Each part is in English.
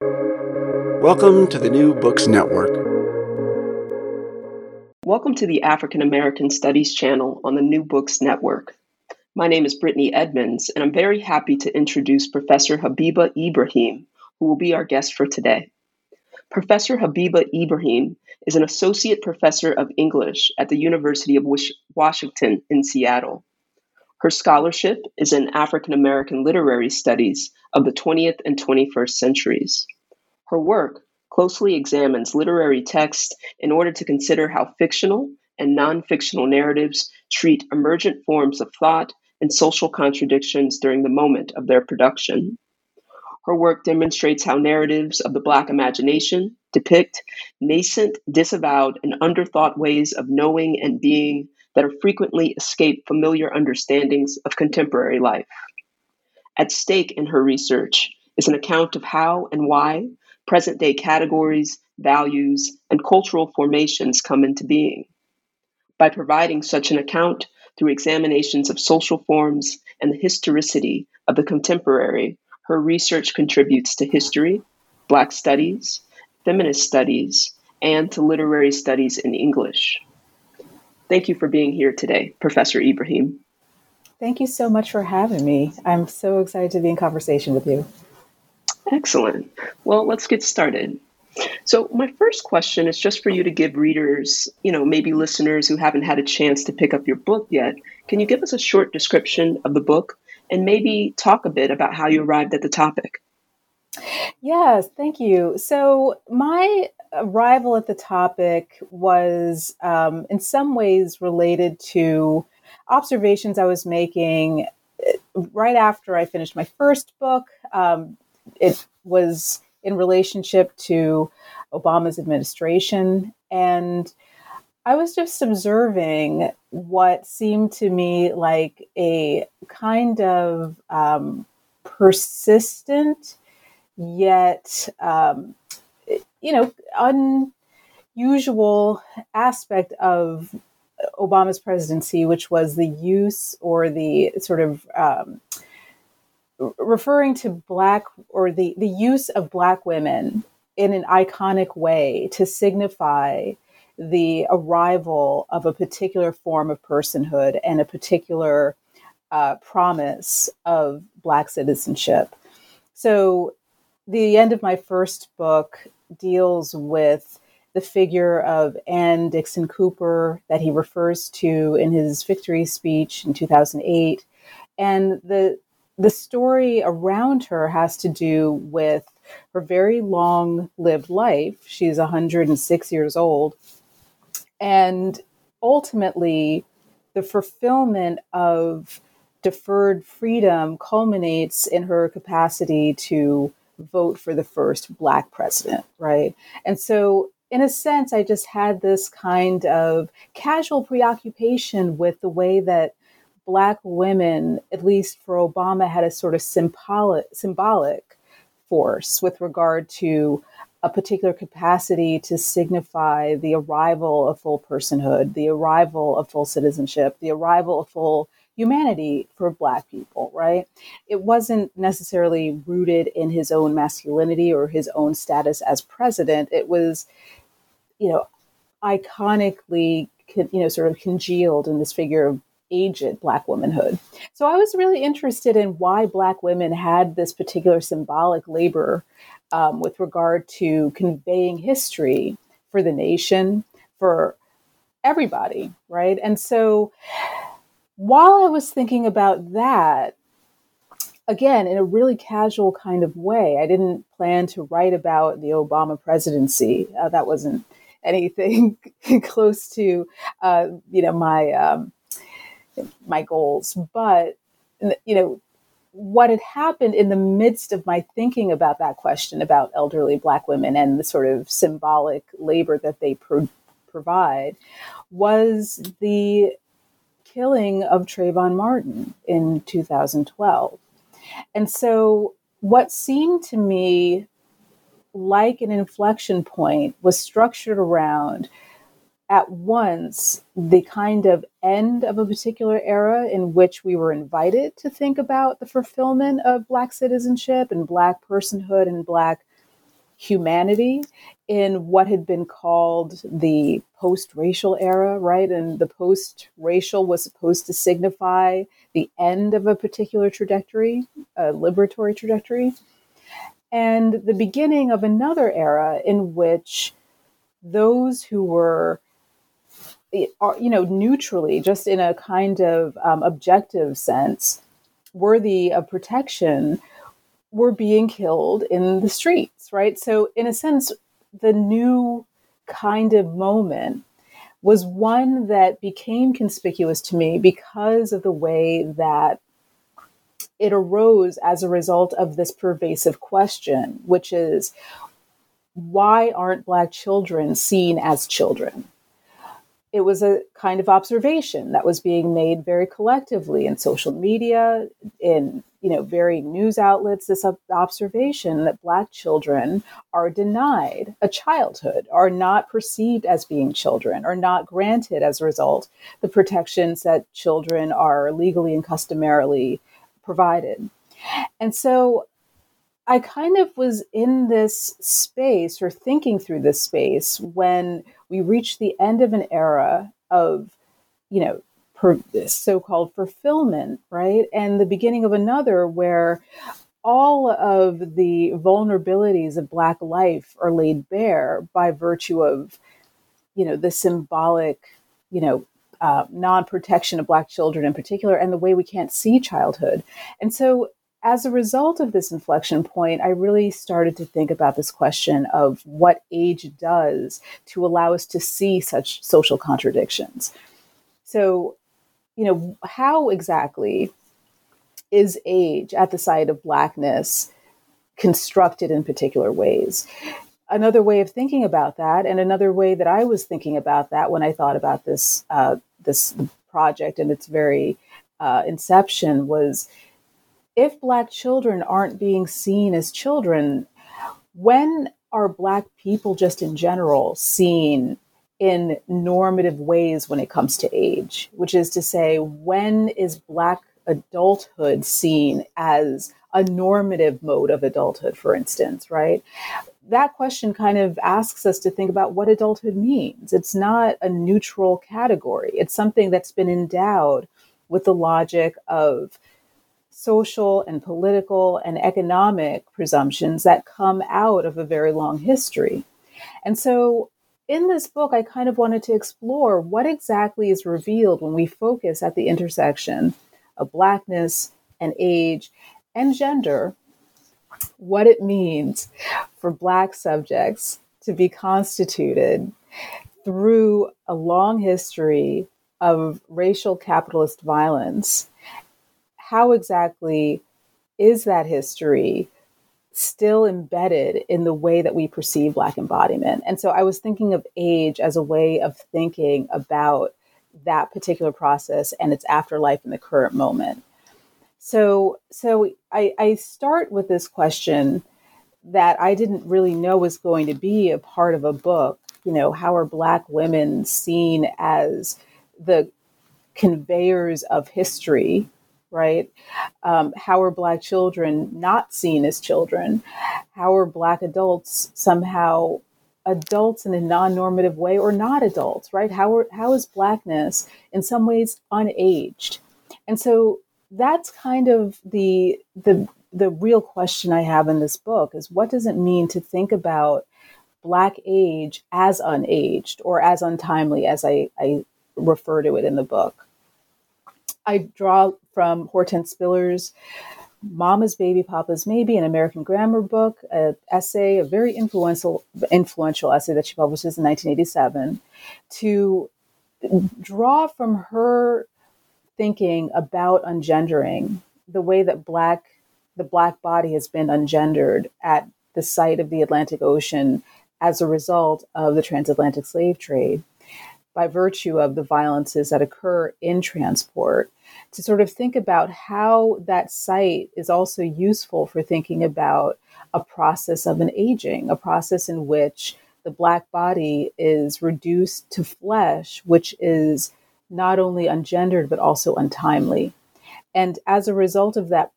Welcome to the New Books Network. Welcome to the African American Studies channel on the New Books Network. My name is Brittany Edmonds, and I'm very happy to introduce Professor Habiba Ibrahim, who will be our guest for today. Professor Habiba Ibrahim is an associate professor of English at the University of Washington in Seattle. Her scholarship is in African American literary studies of the 20th and 21st centuries. Her work closely examines literary texts in order to consider how fictional and non fictional narratives treat emergent forms of thought and social contradictions during the moment of their production. Her work demonstrates how narratives of the Black imagination depict nascent, disavowed, and underthought ways of knowing and being that are frequently escape familiar understandings of contemporary life. At stake in her research is an account of how and why present day categories, values, and cultural formations come into being. By providing such an account through examinations of social forms and the historicity of the contemporary, her research contributes to history, Black studies, feminist studies, and to literary studies in English. Thank you for being here today, Professor Ibrahim. Thank you so much for having me. I'm so excited to be in conversation with you. Excellent. Well, let's get started. So, my first question is just for you to give readers, you know, maybe listeners who haven't had a chance to pick up your book yet. Can you give us a short description of the book and maybe talk a bit about how you arrived at the topic? Yes, thank you. So, my arrival at the topic was um, in some ways related to observations I was making eh, right after I finished my first book. Um, it was in relationship to Obama's administration. And I was just observing what seemed to me like a kind of um, persistent, yet, um, you know, unusual aspect of Obama's presidency, which was the use or the sort of um, referring to black or the, the use of black women in an iconic way to signify the arrival of a particular form of personhood and a particular uh, promise of black citizenship. So, the end of my first book deals with the figure of Ann Nixon Cooper that he refers to in his victory speech in 2008. And the the story around her has to do with her very long lived life. She's 106 years old. And ultimately, the fulfillment of deferred freedom culminates in her capacity to vote for the first Black president, right? And so, in a sense, I just had this kind of casual preoccupation with the way that Black women, at least for Obama, had a sort of symbolic, symbolic force with regard to a particular capacity to signify the arrival of full personhood, the arrival of full citizenship, the arrival of full humanity for Black people, right? It wasn't necessarily rooted in his own masculinity or his own status as president. It was, you know, iconically, you know, sort of congealed in this figure of aged Black womanhood. So I was really interested in why Black women had this particular symbolic labor um, with regard to conveying history for the nation, for everybody, right? And so while I was thinking about that, again, in a really casual kind of way, I didn't plan to write about the Obama presidency. Uh, that wasn't anything close to, uh, you know, my um, my goals. But you know, what had happened in the midst of my thinking about that question about elderly Black women and the sort of symbolic labor that they pro- provide was the killing of Trayvon Martin in 2012. And so, what seemed to me like an inflection point was structured around at once the kind of end of a particular era in which we were invited to think about the fulfillment of Black citizenship and Black personhood and Black humanity in what had been called the post racial era, right? And the post racial was supposed to signify the end of a particular trajectory, a liberatory trajectory, and the beginning of another era in which those who were you know, neutrally, just in a kind of um, objective sense, worthy of protection, were being killed in the streets, right? So, in a sense, the new kind of moment was one that became conspicuous to me because of the way that it arose as a result of this pervasive question, which is why aren't Black children seen as children? it was a kind of observation that was being made very collectively in social media, in you know varying news outlets. This observation that Black children are denied a childhood, are not perceived as being children, are not granted as a result the protections that children are legally and customarily provided. And so I kind of was in this space or thinking through this space when we reached the end of an era of, you know, per, so-called fulfillment, right, and the beginning of another where all of the vulnerabilities of Black life are laid bare by virtue of, you know, the symbolic, you know, uh, non-protection of Black children in particular, and the way we can't see childhood, and so as a result of this inflection point, I really started to think about this question of what age does to allow us to see such social contradictions. So, you know, how exactly is age at the site of Blackness constructed in particular ways? Another way of thinking about that, and another way that I was thinking about that when I thought about this uh, this project and its very uh, inception was if Black children aren't being seen as children, when are Black people just in general seen in normative ways when it comes to age? Which is to say, when is Black adulthood seen as a normative mode of adulthood, for instance, right? That question kind of asks us to think about what adulthood means. It's not a neutral category, it's something that's been endowed with the logic of social and political and economic presumptions that come out of a very long history. And so in this book, I kind of wanted to explore what exactly is revealed when we focus at the intersection of Blackness and age and gender, what it means for Black subjects to be constituted through a long history of racial capitalist violence how exactly is that history still embedded in the way that we perceive Black embodiment? And so I was thinking of age as a way of thinking about that particular process and its afterlife in the current moment. So, so I, I start with this question that I didn't really know was going to be a part of a book. You know, how are Black women seen as the conveyors of history, right? Um, how are Black children not seen as children? How are Black adults somehow adults in a non-normative way or not adults, right? How are, how is Blackness in some ways unaged? And so that's kind of the the the real question I have in this book is what does it mean to think about Black age as unaged or as untimely, as I, I refer to it in the book? I draw from Hortense Spillers' Mama's Baby, Papa's Maybe, an American grammar book, an essay, a very influential influential essay that she publishes in 1987, to draw from her thinking about ungendering, the way that black the black body has been ungendered at the site of the Atlantic Ocean as a result of the transatlantic slave trade by virtue of the violences that occur in transport to sort of think about how that site is also useful for thinking about a process of an aging, a process in which the black body is reduced to flesh, which is not only ungendered but also untimely. And as a result of that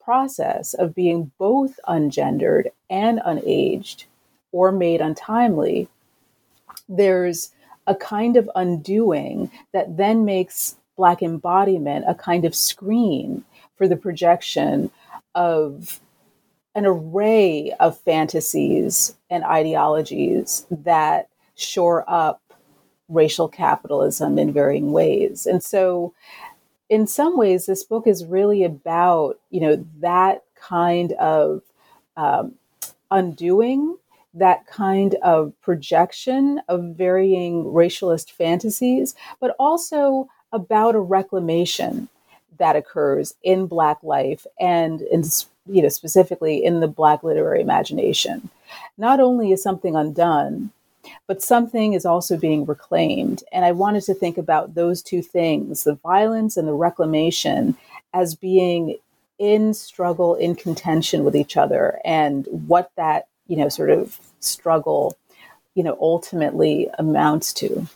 process of being both ungendered and unaged or made untimely, there's a kind of undoing that then makes Black embodiment a kind of screen for the projection of an array of fantasies and ideologies that shore up racial capitalism in varying ways. And so, in some ways, this book is really about, you know, that kind of um, undoing, that kind of projection of varying racialist fantasies, but also about a reclamation that occurs in Black life and in you know specifically in the Black literary imagination. Not only is something undone, but something is also being reclaimed. And I wanted to think about those two things the violence and the reclamation as being in struggle, in contention with each other, and what that, you know, sort of struggle, you know, ultimately amounts to.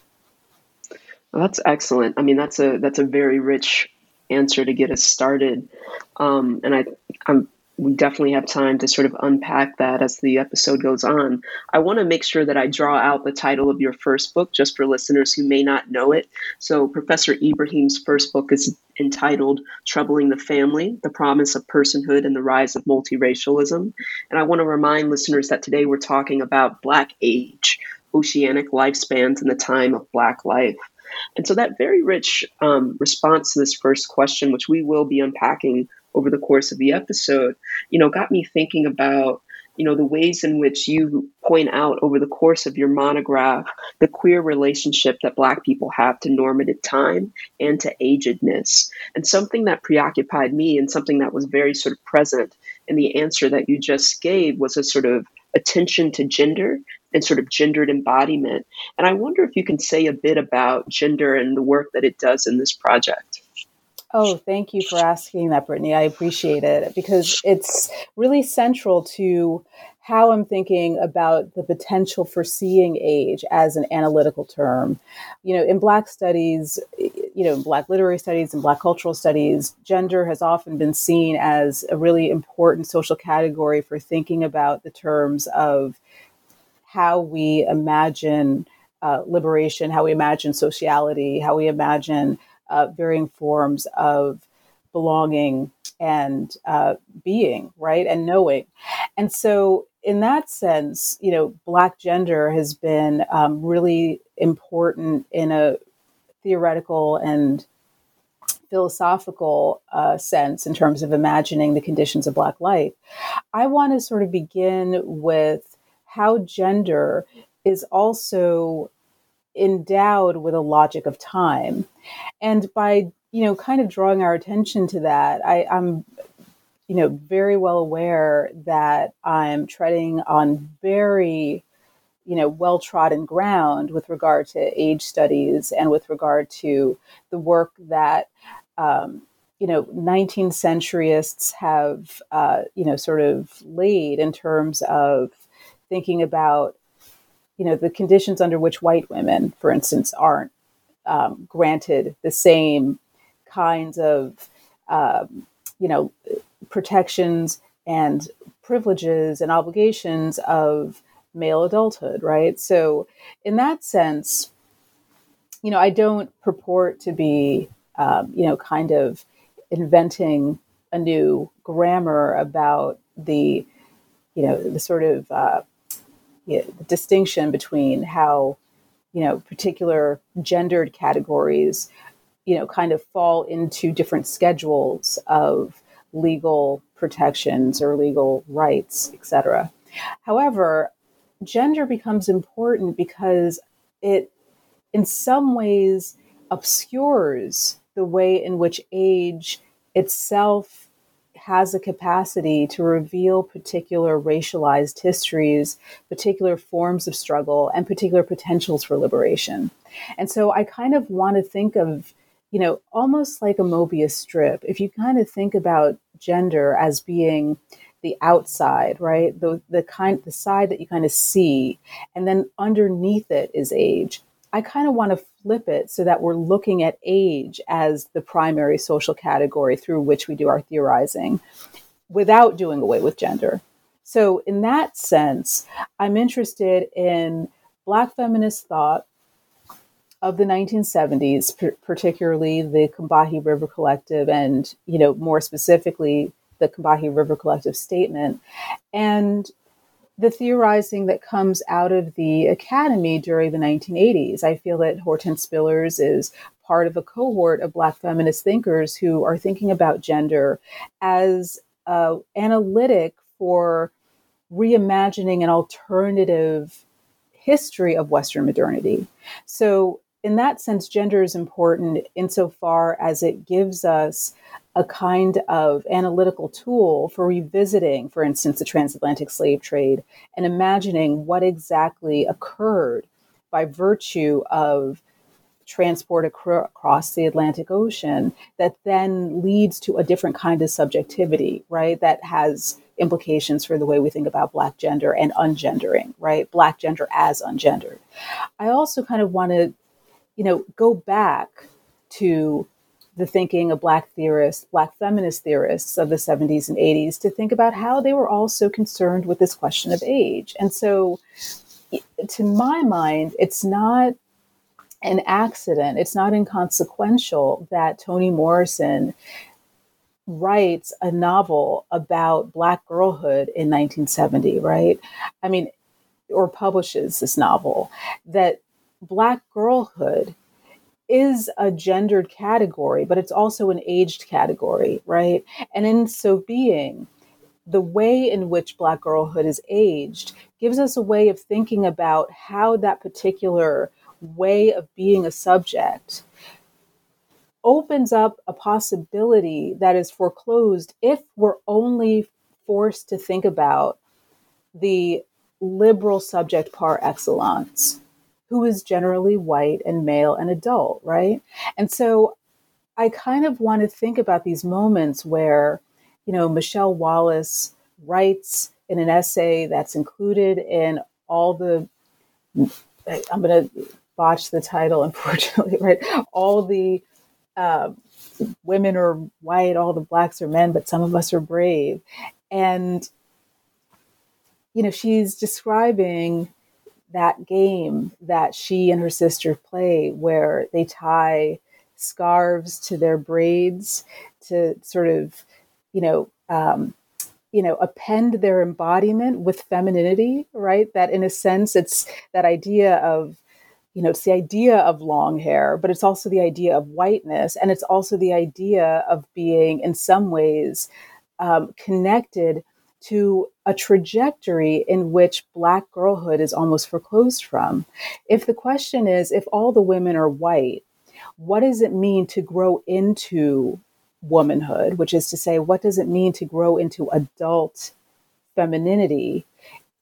Well, that's excellent. I mean, that's a that's a very rich answer to get us started, um, and I I'm we definitely have time to sort of unpack that as the episode goes on. I want to make sure that I draw out the title of your first book just for listeners who may not know it. So, Professor Ibrahim's first book is entitled Troubling the Family The Promise of Personhood and the Rise of Multiracialism. And I want to remind listeners that today we're talking about Black age, oceanic lifespans, and the time of Black life. And so, that very rich um, response to this first question, which we will be unpacking over the course of the episode, you know, got me thinking about, you know, the ways in which you point out over the course of your monograph the queer relationship that Black people have to normative time and to agedness. And something that preoccupied me and something that was very sort of present in the answer that you just gave was a sort of attention to gender and sort of gendered embodiment. And I wonder if you can say a bit about gender and the work that it does in this project. Oh, thank you for asking that, Brittany. I appreciate it because it's really central to how I'm thinking about the potential for seeing age as an analytical term. You know, in Black studies, you know, in Black literary studies and Black cultural studies, gender has often been seen as a really important social category for thinking about the terms of how we imagine uh, liberation, how we imagine sociality, how we imagine uh, varying forms of belonging and uh, being, right, and knowing. And so, in that sense, you know, Black gender has been um, really important in a theoretical and philosophical uh, sense in terms of imagining the conditions of Black life. I want to sort of begin with how gender is also endowed with a logic of time. And by, you know, kind of drawing our attention to that, I, I'm, you know, very well aware that I'm treading on very, you know, well trodden ground with regard to age studies and with regard to the work that um, you know 19th centuryists have uh, you know sort of laid in terms of thinking about you know the conditions under which white women, for instance, aren't um, granted the same kinds of um, you know protections and privileges and obligations of male adulthood, right? So, in that sense, you know, I don't purport to be, um, you know, kind of inventing a new grammar about the, you know, the sort of uh, you know, the distinction between how, you know, particular gendered categories, you know, kind of fall into different schedules of legal protections or legal rights, etc. However, gender becomes important because it, in some ways, obscures the way in which age itself has a capacity to reveal particular racialized histories, particular forms of struggle, and particular potentials for liberation. And so I kind of want to think of, you know, almost like a Mobius strip. If you kind of think about gender as being the outside, right? The the kind the side that you kind of see, and then underneath it is age. I kind of want to flip it so that we're looking at age as the primary social category through which we do our theorizing without doing away with gender. So, in that sense, I'm interested in Black feminist thought of the 1970s, particularly the Combahee River Collective, and you know more specifically the Combahee River Collective statement, and the theorizing that comes out of the academy during the 1980s. I feel that Hortense Spillers is part of a cohort of Black feminist thinkers who are thinking about gender as uh, analytic for reimagining an alternative history of Western modernity. So, in that sense, gender is important insofar as it gives us a kind of analytical tool for revisiting, for instance, the transatlantic slave trade and imagining what exactly occurred by virtue of transport across the Atlantic Ocean that then leads to a different kind of subjectivity, right? That has implications for the way we think about Black gender and ungendering, right? Black gender as ungendered. I also kind of want to, you know, go back to the thinking of Black theorists, Black feminist theorists of the 70s and 80s to think about how they were all so concerned with this question of age. And so, to my mind, it's not an accident, it's not inconsequential that Toni Morrison writes a novel about Black girlhood in 1970, right? I mean, or publishes this novel that Black girlhood is a gendered category, but it's also an aged category, right? And in so being, the way in which Black girlhood is aged gives us a way of thinking about how that particular way of being a subject opens up a possibility that is foreclosed if we're only forced to think about the liberal subject par excellence who is generally white and male and adult, right? And so I kind of want to think about these moments where, you know, Michelle Wallace writes in an essay that's included in all the, I'm going to botch the title, unfortunately, right? All the uh, women are white, all the blacks are men, but some of us are brave. And, you know, she's describing that game that she and her sister play where they tie scarves to their braids to sort of you know um, you know append their embodiment with femininity right? That in a sense it's that idea of you know it's the idea of long hair but it's also the idea of whiteness and it's also the idea of being in some ways um, connected to a trajectory in which Black girlhood is almost foreclosed from. If the question is, if all the women are white, what does it mean to grow into womanhood? Which is to say, what does it mean to grow into adult femininity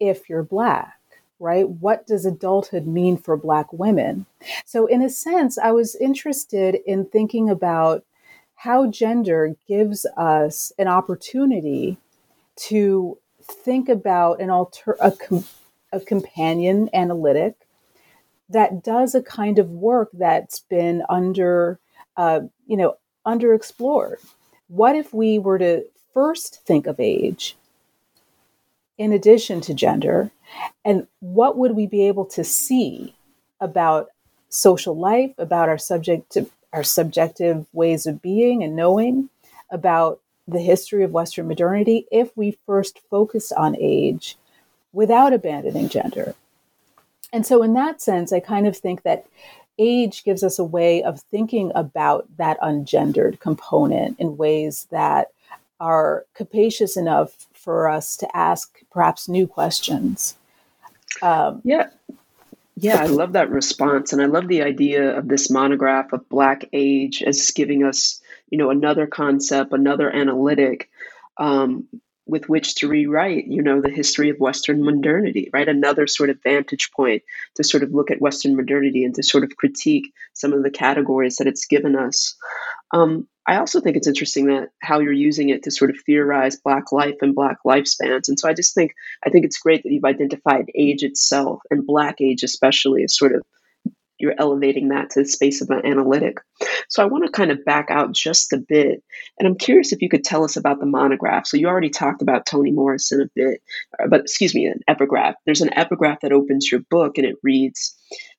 if you're Black? Right? What does adulthood mean for Black women? So, in a sense, I was interested in thinking about how gender gives us an opportunity to think about an alter a, com- a companion analytic that does a kind of work that's been under uh, you know underexplored. What if we were to first think of age in addition to gender? And what would we be able to see about social life about our subjective our subjective ways of being and knowing about the history of western modernity if we first focused on age without abandoning gender and so in that sense i kind of think that age gives us a way of thinking about that ungendered component in ways that are capacious enough for us to ask perhaps new questions. Um, yeah. Yeah, I love that response. And I love the idea of this monograph of Black age as giving us, you know, another concept, another analytic um, with which to rewrite, you know, the history of Western modernity, right? Another sort of vantage point to sort of look at Western modernity and to sort of critique some of the categories that it's given us. Um, I also think it's interesting that how you're using it to sort of theorize Black life and Black lifespans. And so I just think I think it's great that you've identified age itself and Black age especially as sort of you're elevating that to the space of an analytic. So I want to kind of back out just a bit. And I'm curious if you could tell us about the monograph. So you already talked about Toni Morrison a bit, uh, but excuse me, an epigraph. There's an epigraph that opens your book and it reads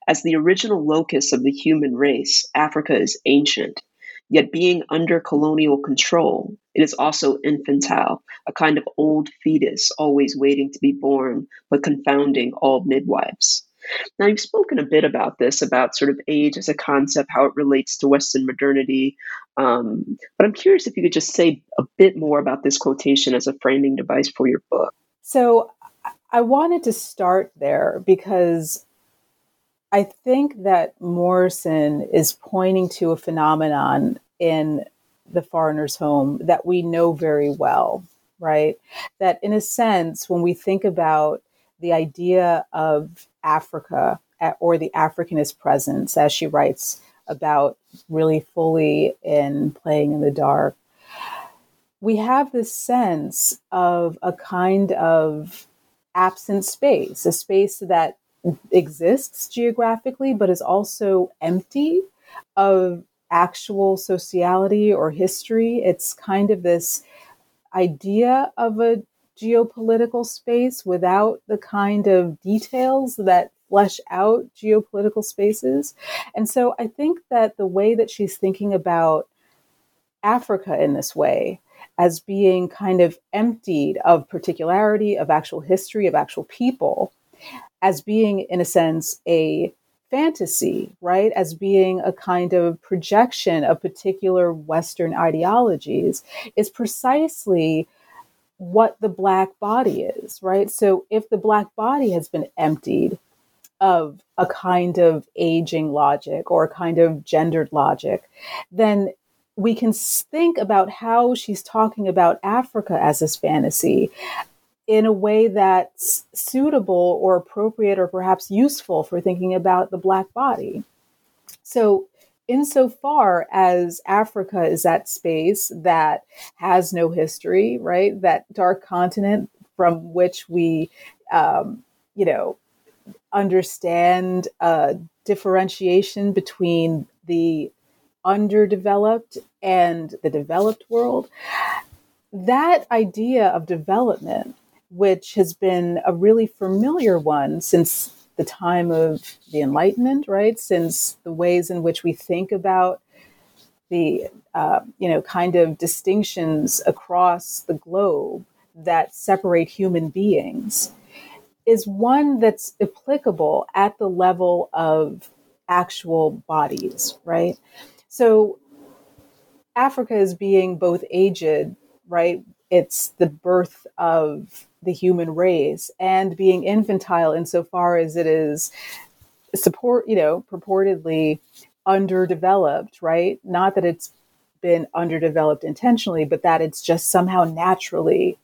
As the original locus of the human race, Africa is ancient. Yet being under colonial control, it is also infantile, a kind of old fetus always waiting to be born, but confounding all midwives. Now, you've spoken a bit about this, about sort of age as a concept, how it relates to Western modernity. Um, but I'm curious if you could just say a bit more about this quotation as a framing device for your book. So, I wanted to start there because I think that Morrison is pointing to a phenomenon in the foreigner's home that we know very well, right? That in a sense, when we think about the idea of Africa or the Africanist presence, as she writes about really fully in Playing in the Dark, we have this sense of a kind of absent space, a space that exists geographically, but is also empty of actual sociality or history. It's kind of this idea of a geopolitical space without the kind of details that flesh out geopolitical spaces. And so I think that the way that she's thinking about Africa in this way, as being kind of emptied of particularity, of actual history, of actual people, as being, in a sense, a fantasy, right? As being a kind of projection of particular Western ideologies, is precisely what the black body is, right? So if the black body has been emptied of a kind of aging logic or a kind of gendered logic, then we can think about how she's talking about Africa as this fantasy in a way that's suitable or appropriate or perhaps useful for thinking about the black body. So insofar as Africa is that space that has no history, right? That dark continent from which we, um, you know, understand differentiation between the underdeveloped and the developed world. That idea of development, which has been a really familiar one since the time of the Enlightenment, right? Since the ways in which we think about the, uh, you know, kind of distinctions across the globe that separate human beings is one that's applicable at the level of actual bodies, right? So Africa is being both aged, right? It's the birth of the human race and being infantile insofar as it is support, you know, purportedly underdeveloped, right? Not that it's been underdeveloped intentionally, but that it's just somehow naturally,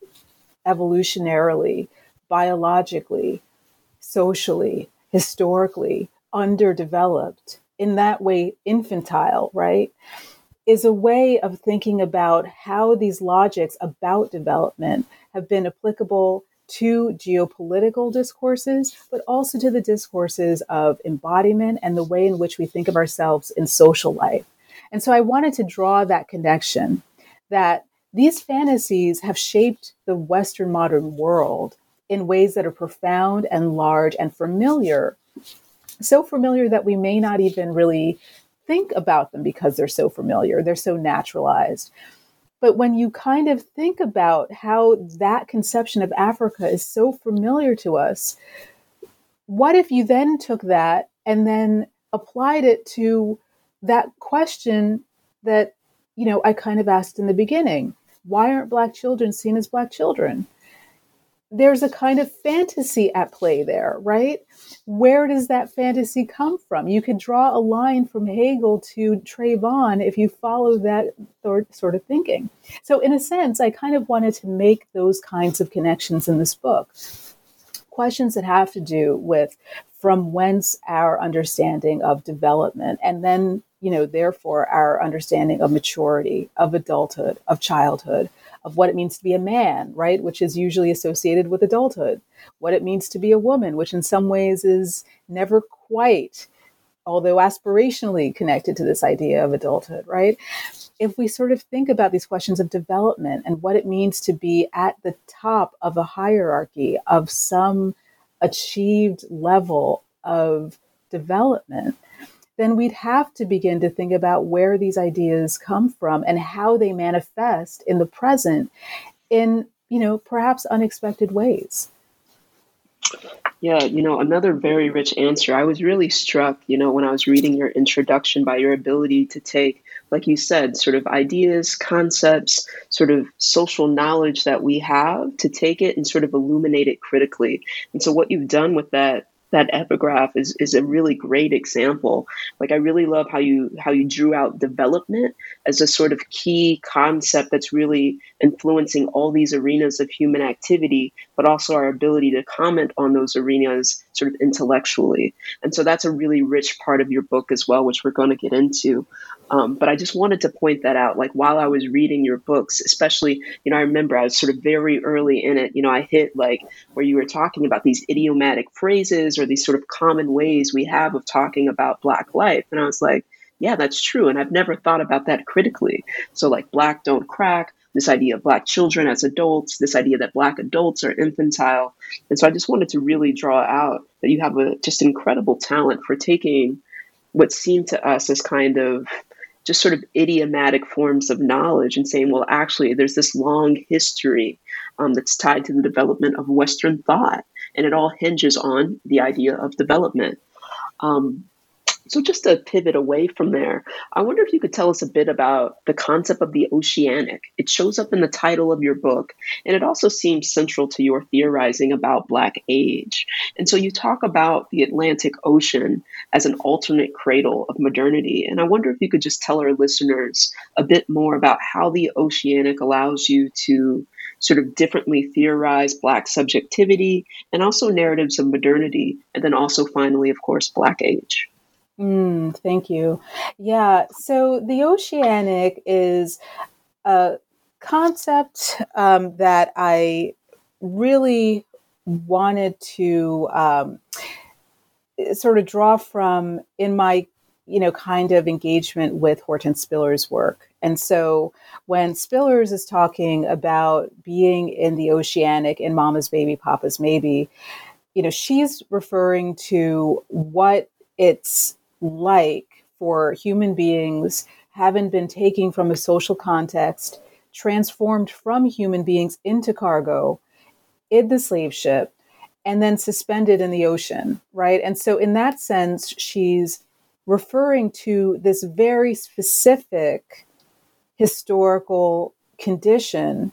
evolutionarily, biologically, socially, historically underdeveloped. In that way, infantile, right? is a way of thinking about how these logics about development have been applicable to geopolitical discourses, but also to the discourses of embodiment and the way in which we think of ourselves in social life. And so I wanted to draw that connection that these fantasies have shaped the Western modern world in ways that are profound and large and familiar. So familiar that we may not even really think about them because they're so familiar, they're so naturalized. But when you kind of think about how that conception of Africa is so familiar to us, what if you then took that and then applied it to that question that, you know, I kind of asked in the beginning why aren't Black children seen as Black children? There's a kind of fantasy at play there, right? Where does that fantasy come from? You could draw a line from Hegel to Trayvon if you follow that sort of thinking. So, in a sense, I kind of wanted to make those kinds of connections in this book. Questions that have to do with from whence our understanding of development and then, you know, therefore our understanding of maturity, of adulthood, of childhood, of what it means to be a man, right? Which is usually associated with adulthood. What it means to be a woman, which in some ways is never quite, although aspirationally connected to this idea of adulthood, right? If we sort of think about these questions of development and what it means to be at the top of a hierarchy of some achieved level of development, then we'd have to begin to think about where these ideas come from and how they manifest in the present in, you know, perhaps unexpected ways. Yeah, you know, another very rich answer. I was really struck, you know, when I was reading your introduction by your ability to take, like you said, sort of ideas, concepts, sort of social knowledge that we have to take it and sort of illuminate it critically. And so, what you've done with that that epigraph is is a really great example. Like I really love how you how you drew out development as a sort of key concept that's really influencing all these arenas of human activity, but also our ability to comment on those arenas sort of intellectually. And so that's a really rich part of your book as well, which we're going to get into. Um, but I just wanted to point that out. Like while I was reading your books, especially, you know, I remember I was sort of very early in it. You know, I hit like where you were talking about these idiomatic phrases or these sort of common ways we have of talking about Black life. And I was like, yeah, that's true. And I've never thought about that critically. So, like, Black don't crack, this idea of Black children as adults, this idea that Black adults are infantile. And so I just wanted to really draw out that you have a just incredible talent for taking what seemed to us as kind of just sort of idiomatic forms of knowledge and saying, well, actually, there's this long history um, that's tied to the development of Western thought, and it all hinges on the idea of development. Um, so, just to pivot away from there, I wonder if you could tell us a bit about the concept of the oceanic. It shows up in the title of your book, and it also seems central to your theorizing about Black age. And so, you talk about the Atlantic Ocean as an alternate cradle of modernity. And I wonder if you could just tell our listeners a bit more about how the oceanic allows you to sort of differently theorize Black subjectivity and also narratives of modernity, and then also, finally, of course, Black age. Mm, thank you. Yeah, so the oceanic is a concept um, that I really wanted to um, sort of draw from in my you know kind of engagement with Hortense Spillers' work. And so when Spillers is talking about being in the oceanic in Mama's Baby, Papa's Maybe, you know, she's referring to what it's like for human beings having been taken from a social context, transformed from human beings into cargo in the slave ship, and then suspended in the ocean, right? And so, in that sense, she's referring to this very specific historical condition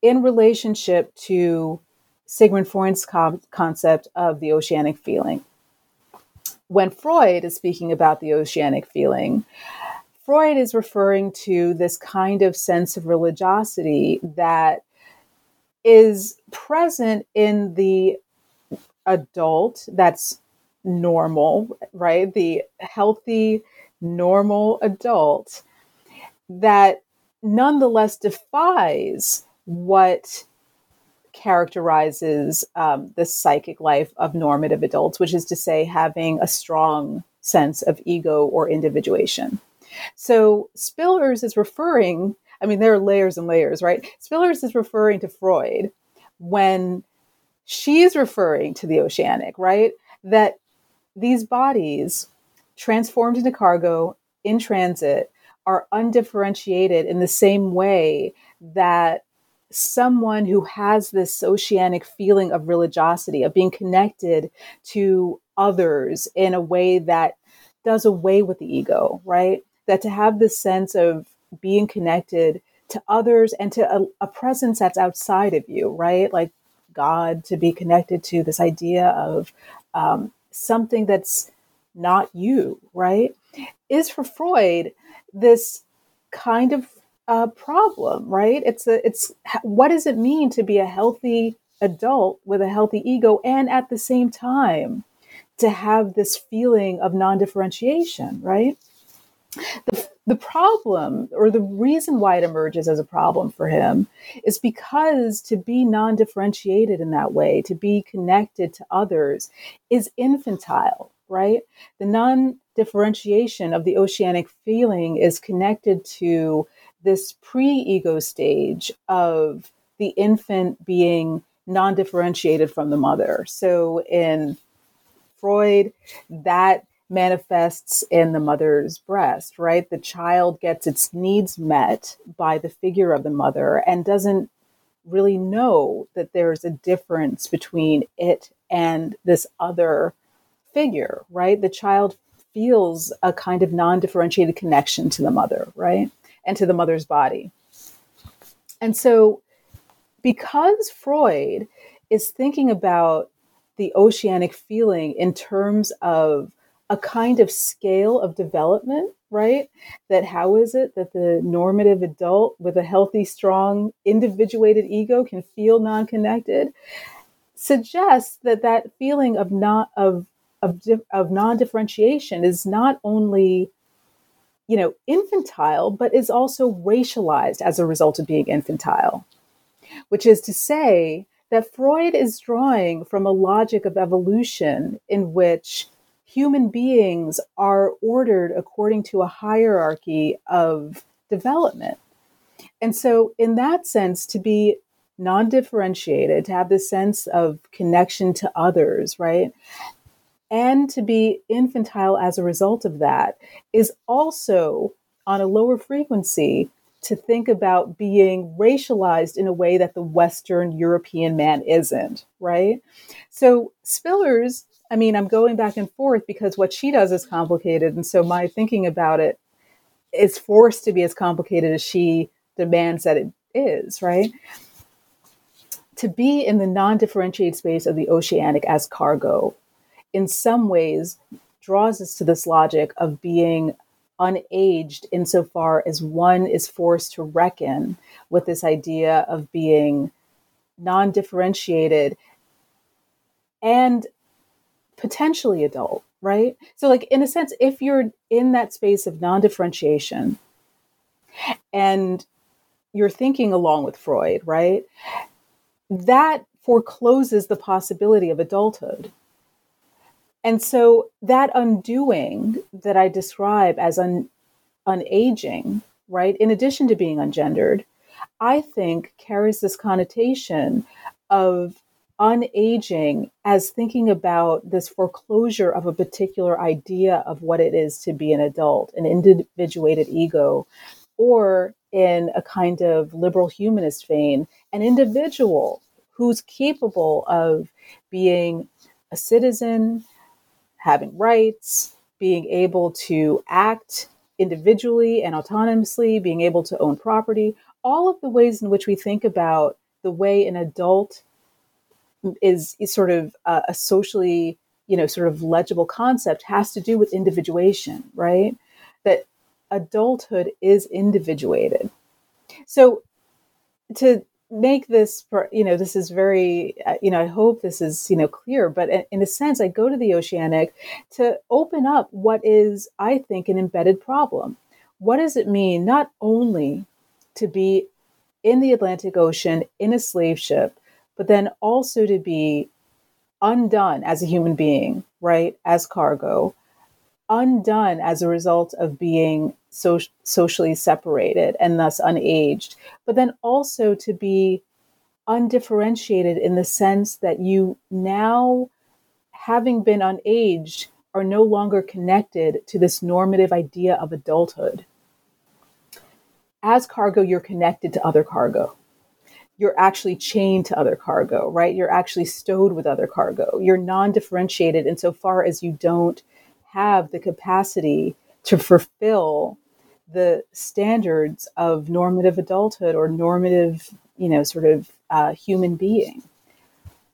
in relationship to Sigmund Freud's co- concept of the oceanic feeling when Freud is speaking about the oceanic feeling, Freud is referring to this kind of sense of religiosity that is present in the adult that's normal, right? The healthy, normal adult. that nonetheless defies what characterizes um, the psychic life of normative adults, which is to say, having a strong sense of ego or individuation. So Spillers is referring, I mean, there are layers and layers, right? Spillers is referring to Freud when she's referring to the oceanic, right? That these bodies transformed into cargo in transit are undifferentiated in the same way that someone who has this oceanic feeling of religiosity, of being connected to others in a way that does away with the ego, right? That to have this sense of being connected to others and to a, a presence that's outside of you, right? Like God, to be connected to this idea of um, something that's not you, right? Is for Freud this kind of uh, problem, right? It's a, it's what does it mean to be a healthy adult with a healthy ego, and at the same time to have this feeling of non-differentiation, right? The, the problem or the reason why it emerges as a problem for him is because to be non differentiated in that way, to be connected to others, is infantile, right? The non differentiation of the oceanic feeling is connected to this pre ego stage of the infant being non differentiated from the mother. So in Freud, that manifests in the mother's breast, right? The child gets its needs met by the figure of the mother and doesn't really know that there's a difference between it and this other figure, right? The child feels a kind of non differentiated connection to the mother, right? And to the mother's body. And so, because Freud is thinking about the oceanic feeling in terms of a kind of scale of development, right? That how is it that the normative adult with a healthy, strong, individuated ego can feel non-connected? Suggests that that feeling of not of of, of non-differentiation is not only you know infantile but is also racialized as a result of being infantile which is to say that freud is drawing from a logic of evolution in which human beings are ordered according to a hierarchy of development. And so, in that sense, to be non differentiated, to have this sense of connection to others, right? And to be infantile as a result of that is also on a lower frequency to think about being racialized in a way that the Western European man isn't, right? So Spillers I mean, I'm going back and forth because what she does is complicated. And so my thinking about it is forced to be as complicated as she demands that it is, right? To be in the non differentiated space of the oceanic as cargo, in some ways, draws us to this logic of being unaged insofar as one is forced to reckon with this idea of being non differentiated and potentially adult, right? So, like, in a sense, if you're in that space of non differentiation and you're thinking along with Freud, right? That forecloses the possibility of adulthood. And so that undoing that I describe as un, unaging, right, in addition to being ungendered, I think carries this connotation of unaging as thinking about this foreclosure of a particular idea of what it is to be an adult, an individuated ego, or in a kind of liberal humanist vein, an individual who's capable of being a citizen, having rights, being able to act individually and autonomously, being able to own property, all of the ways in which we think about the way an adult is, is sort of uh, a socially, you know, sort of legible concept has to do with individuation, right? That adulthood is individuated. So to make this you know this is very uh, you know i hope this is you know clear but in a sense i go to the oceanic to open up what is i think an embedded problem. What does it mean not only to be in the Atlantic Ocean in a slave ship, but then also to be undone as a human being, right, as cargo, undone as a result of being so- socially separated and thus unaged, but then also to be undifferentiated in the sense that you now, having been unaged, are no longer connected to this normative idea of adulthood. As cargo, you're connected to other cargo. You're actually chained to other cargo, right? You're actually stowed with other cargo. You're non differentiated insofar as you don't have the capacity to fulfill the standards of normative adulthood or normative, you know, sort of uh, human being.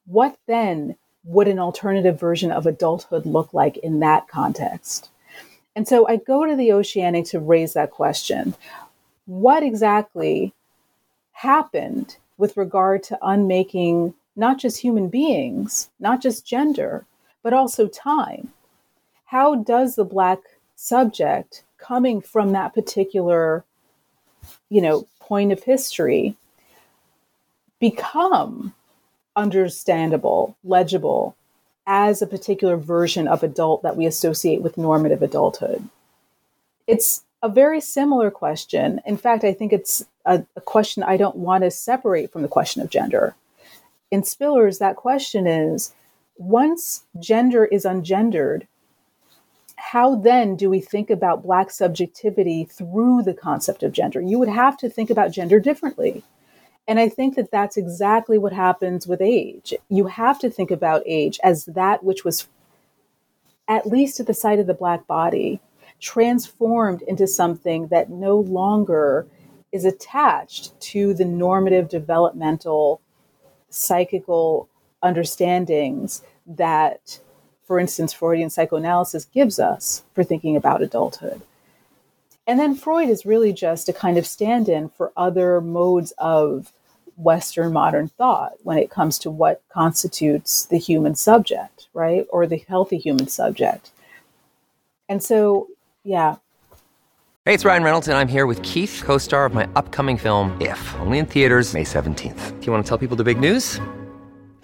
What then would an alternative version of adulthood look like in that context? And so I go to the Oceanic to raise that question. What exactly happened with regard to unmaking not just human beings, not just gender, but also time? How does the Black subject coming from that particular, you know, point of history become understandable, legible as a particular version of adult that we associate with normative adulthood? It's a very similar question. In fact, I think it's a, a, question I don't want to separate from the question of gender. In Spillers, that question is once gender is ungendered, how then do we think about Black subjectivity through the concept of gender? You would have to think about gender differently. And I think that that's exactly what happens with age. You have to think about age as that which was, at least at the site of the Black body, transformed into something that no longer is attached to the normative developmental psychical understandings that, for instance, Freudian psychoanalysis gives us for thinking about adulthood. And then Freud is really just a kind of stand in for other modes of Western modern thought when it comes to what constitutes the human subject, right? Or the healthy human subject. And so, yeah. Hey, it's Ryan Reynolds, and I'm here with Keith, co star of my upcoming film, If, only in theaters, May 17th. Do you want to tell people the big news?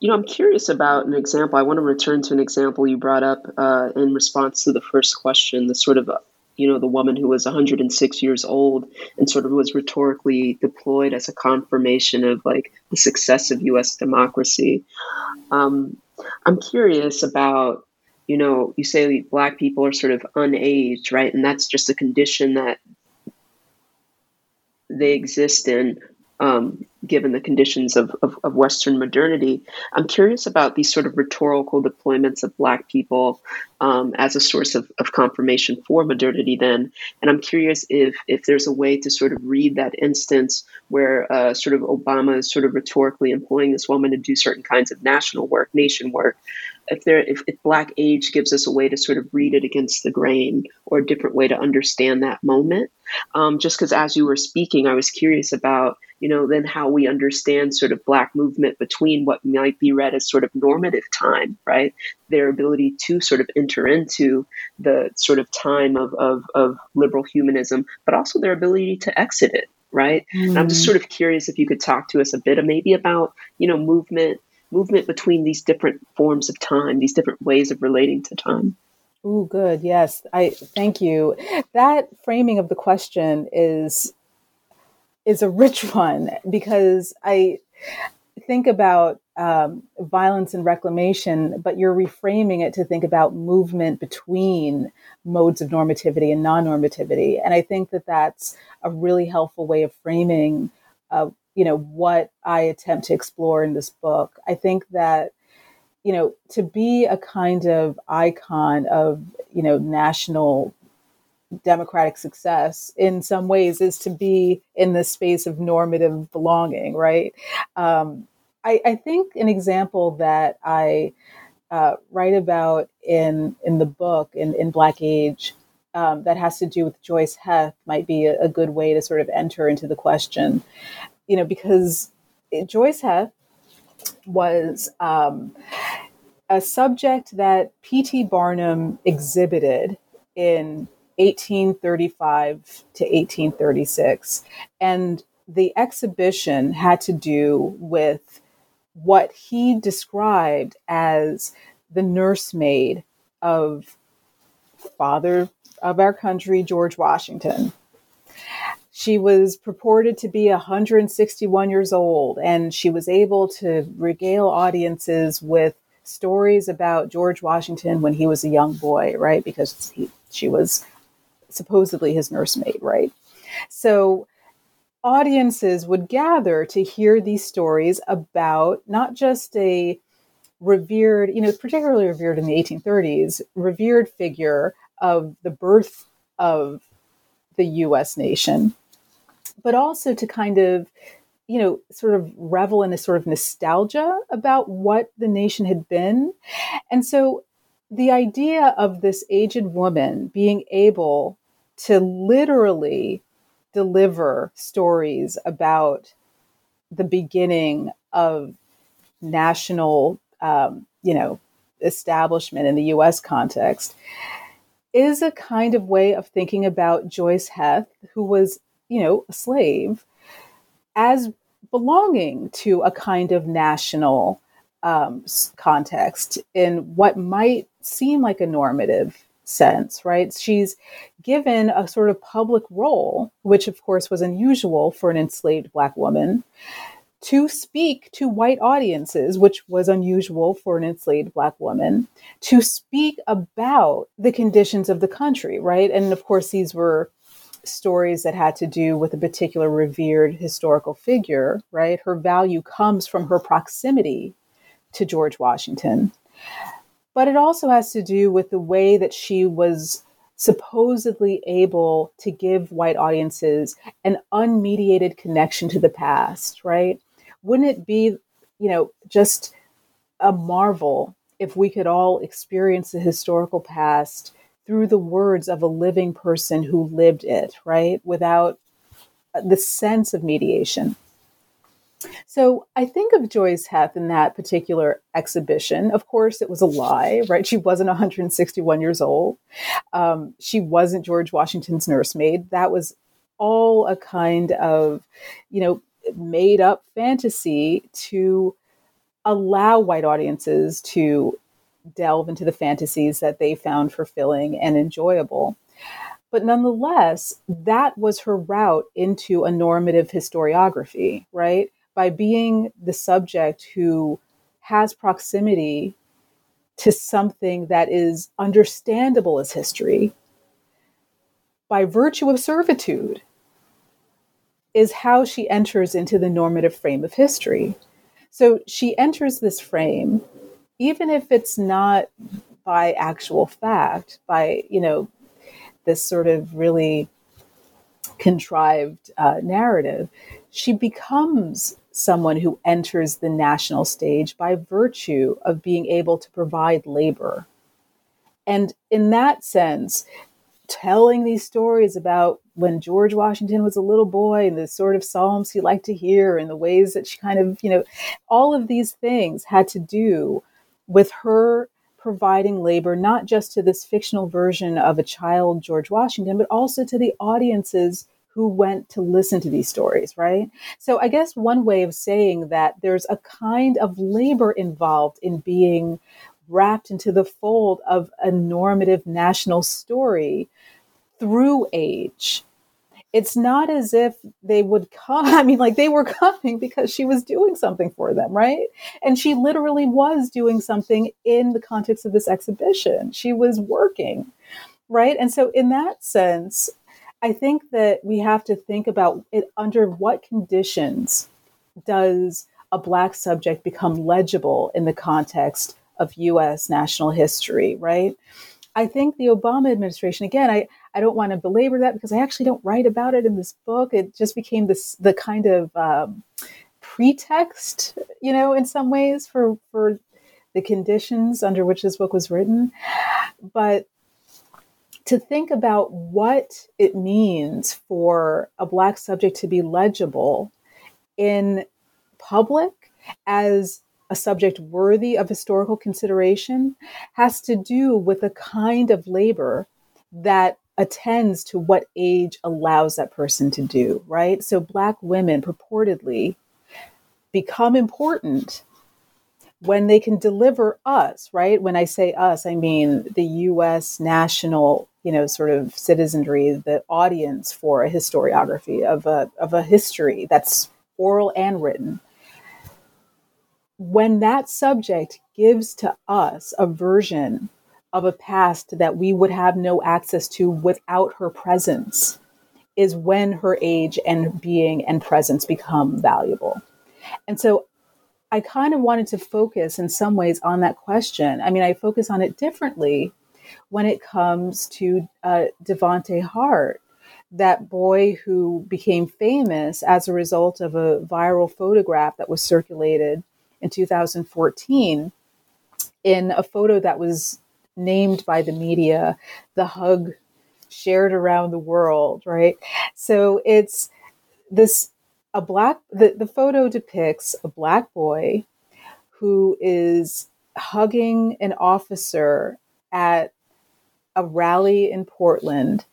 you know, I'm curious about an example. I want to return to an example you brought up uh, in response to the first question, the sort of, uh, you know, the woman who was 106 years old and sort of was rhetorically deployed as a confirmation of like the success of U.S. democracy. Um, I'm curious about, you know, you say black people are sort of unaged, right? And that's just a condition that they exist in um, given the conditions of, of, of, Western modernity. I'm curious about these sort of rhetorical deployments of Black people um, as a source of, of confirmation for modernity then. And I'm curious if, if there's a way to sort of read that instance where uh, sort of Obama is sort of rhetorically employing this woman to do certain kinds of national work, nation work, if there if, if black age gives us a way to sort of read it against the grain or a different way to understand that moment um, just because as you were speaking i was curious about you know then how we understand sort of black movement between what might be read as sort of normative time right their ability to sort of enter into the sort of time of, of, of liberal humanism but also their ability to exit it right mm. and i'm just mm. sort of curious if you could talk to us a bit of maybe about you know movement movement between these different forms of time, these different ways of relating to time. Oh, good. Yes, I thank you. That framing of the question is is a rich one because I think about um, violence and reclamation, but you're reframing it to think about movement between modes of normativity and non-normativity, and I think that that's a really helpful way of framing uh, you know what I attempt to explore in this book. I think that you know to be a kind of icon of you know national democratic success in some ways is to be in the space of normative belonging, right? Um, I, I, think an example that I uh, write about in in the book in, in Black Age um, that has to do with Joice Heth might be a, a, good way to sort of enter into the question, you know, because Joice Heth was um, a subject that P.T. Barnum exhibited in 1835 to 1836. And the exhibition had to do with what he described as the nursemaid of father of our country, George Washington. She was purported to be 161 years old, and she was able to regale audiences with stories about George Washington when he was a young boy, right? Because he, she was supposedly his nursemaid, right? So audiences would gather to hear these stories about not just a revered, you know, particularly revered in the 1830s, revered figure of the birth of the US nation, but also to kind of, you know, sort of revel in a sort of nostalgia about what the nation had been. And so the idea of this aged woman being able to literally deliver stories about the beginning of national, um, you know, establishment in the U.S. context is a kind of way of thinking about Joice Heth, who was, you know, a slave, as belonging to a kind of national um, context in what might seem like a normative sense, right? She's given a sort of public role, which of course was unusual for an enslaved Black woman, to speak to white audiences, which was unusual for an enslaved Black woman, to speak about the conditions of the country, right? And of course, these were stories that had to do with a particular revered historical figure, right? Her value comes from her proximity to George Washington. But it also has to do with the way that she was supposedly able to give white audiences an unmediated connection to the past, right? Wouldn't it be, you know, just a marvel if we could all experience the historical past through the words of a living person who lived it, right? Without the sense of mediation. So I think of Joice Heth in that particular exhibition. Of course, it was a lie, right? She wasn't 161 years old. Um, she wasn't George Washington's nursemaid. That was all a kind of, you know, made up fantasy to allow white audiences to delve into the fantasies that they found fulfilling and enjoyable. But nonetheless, that was her route into a normative historiography, right? by being the subject who has proximity to something that is understandable as history by virtue of servitude is how she enters into the normative frame of history. So she enters this frame, even if it's not by actual fact, by, you know, this sort of really contrived uh, narrative, she becomes someone who enters the national stage by virtue of being able to provide labor. And in that sense, telling these stories about when George Washington was a little boy and the sort of psalms he liked to hear and the ways that she kind of, you know, all of these things had to do with her providing labor not just to this fictional version of a child George Washington, but also to the audiences who went to listen to these stories, right? So I guess one way of saying that there's a kind of labor involved in being wrapped into the fold of a normative national story through age. It's not as if they would come. I mean, like they were coming because she was doing something for them, right? And she literally was doing something in the context of this exhibition. She was working, right? And so, in that sense, I think that we have to think about it under what conditions does a Black subject become legible in the context of US national history, right? I think the Obama administration, again, I, I don't want to belabor that because I actually don't write about it in this book. It just became this the kind of um, pretext, you know, in some ways for for the conditions under which this book was written. But to think about what it means for a black subject to be legible in public as a subject worthy of historical consideration has to do with the kind of labor that attends to what age allows that person to do, right? So, Black women purportedly become important when they can deliver us, right? When I say us, I mean the US national, you know, sort of citizenry, the audience for a historiography of a, of a history that's oral and written when that subject gives to us a version of a past that we would have no access to without her presence, is when her age and being and presence become valuable. And so I kind of wanted to focus in some ways on that question. I mean, I focus on it differently when it comes to uh, Devonte Hart, that boy who became famous as a result of a viral photograph that was circulated in 2014 in a photo that was named by the media the hug shared around the world, right? So it's this a black the, the photo depicts a black boy who is hugging an officer at a rally in Portland.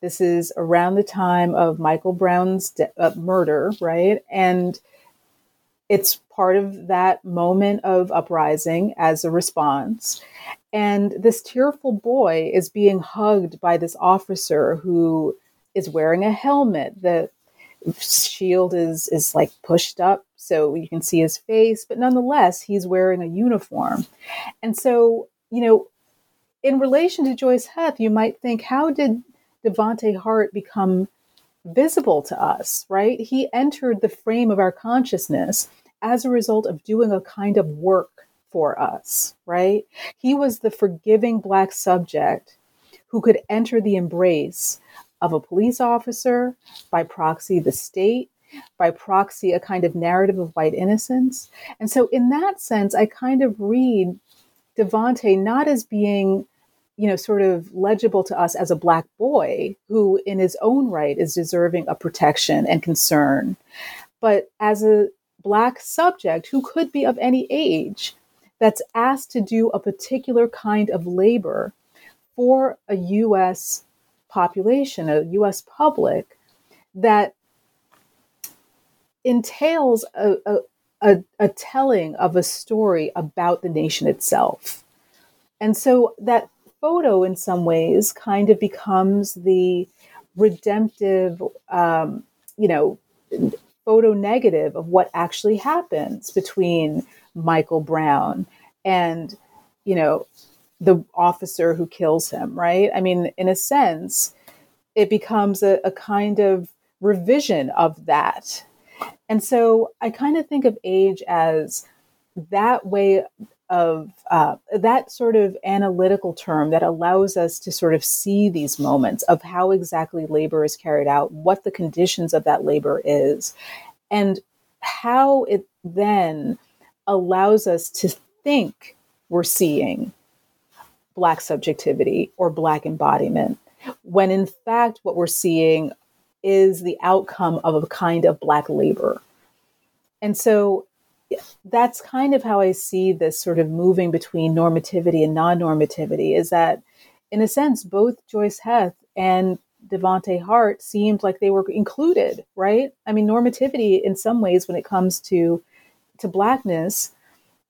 This is around the time of Michael Brown's de- uh, murder, right? And it's part of that moment of uprising as a response. And this tearful boy is being hugged by this officer who is wearing a helmet. The shield is is like pushed up so you can see his face, but nonetheless, he's wearing a uniform. And so, you know, in relation to Joice Heth, you might think, how did Devonte Hart become visible to us, right? He entered the frame of our consciousness as a result of doing a kind of work for us, right? He was the forgiving Black subject who could enter the embrace of a police officer, by proxy, the state, by proxy, a kind of narrative of white innocence. And so, in that sense, I kind of read Devonte not as being you know, sort of legible to us as a black boy who, in his own right, is deserving of protection and concern, but as a black subject who could be of any age that's asked to do a particular kind of labor for a US population, a US public that entails a, a, a, a telling of a story about the nation itself. And so that photo in some ways kind of becomes the redemptive, um, you know, photo negative of what actually happens between Michael Brown and, you know, the officer who kills him, right? I mean, in a sense, it becomes a, a kind of revision of that. And so I kind of think of age as that way of uh, that sort of analytical term that allows us to sort of see these moments of how exactly labor is carried out, what the conditions of that labor is, and how it then allows us to think we're seeing Black subjectivity or Black embodiment, when in fact, what we're seeing is the outcome of a kind of Black labor. And so that's kind of how I see this sort of moving between normativity and non normativity is that, in a sense, both Joice Heth and Devonte Hart seemed like they were included, right? I mean, normativity in some ways when it comes to to blackness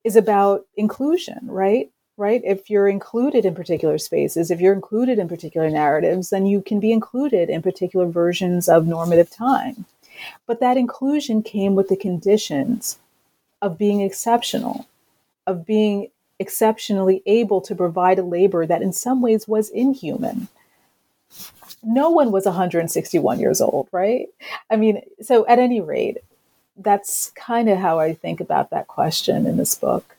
is about inclusion, right? Right? If you're included in particular spaces, if you're included in particular narratives, then you can be included in particular versions of normative time. But that inclusion came with the conditions of being exceptional, of being exceptionally able to provide a labor that in some ways was inhuman. No one was 161 years old, right? I mean, so at any rate, that's kind of how I think about that question in this book.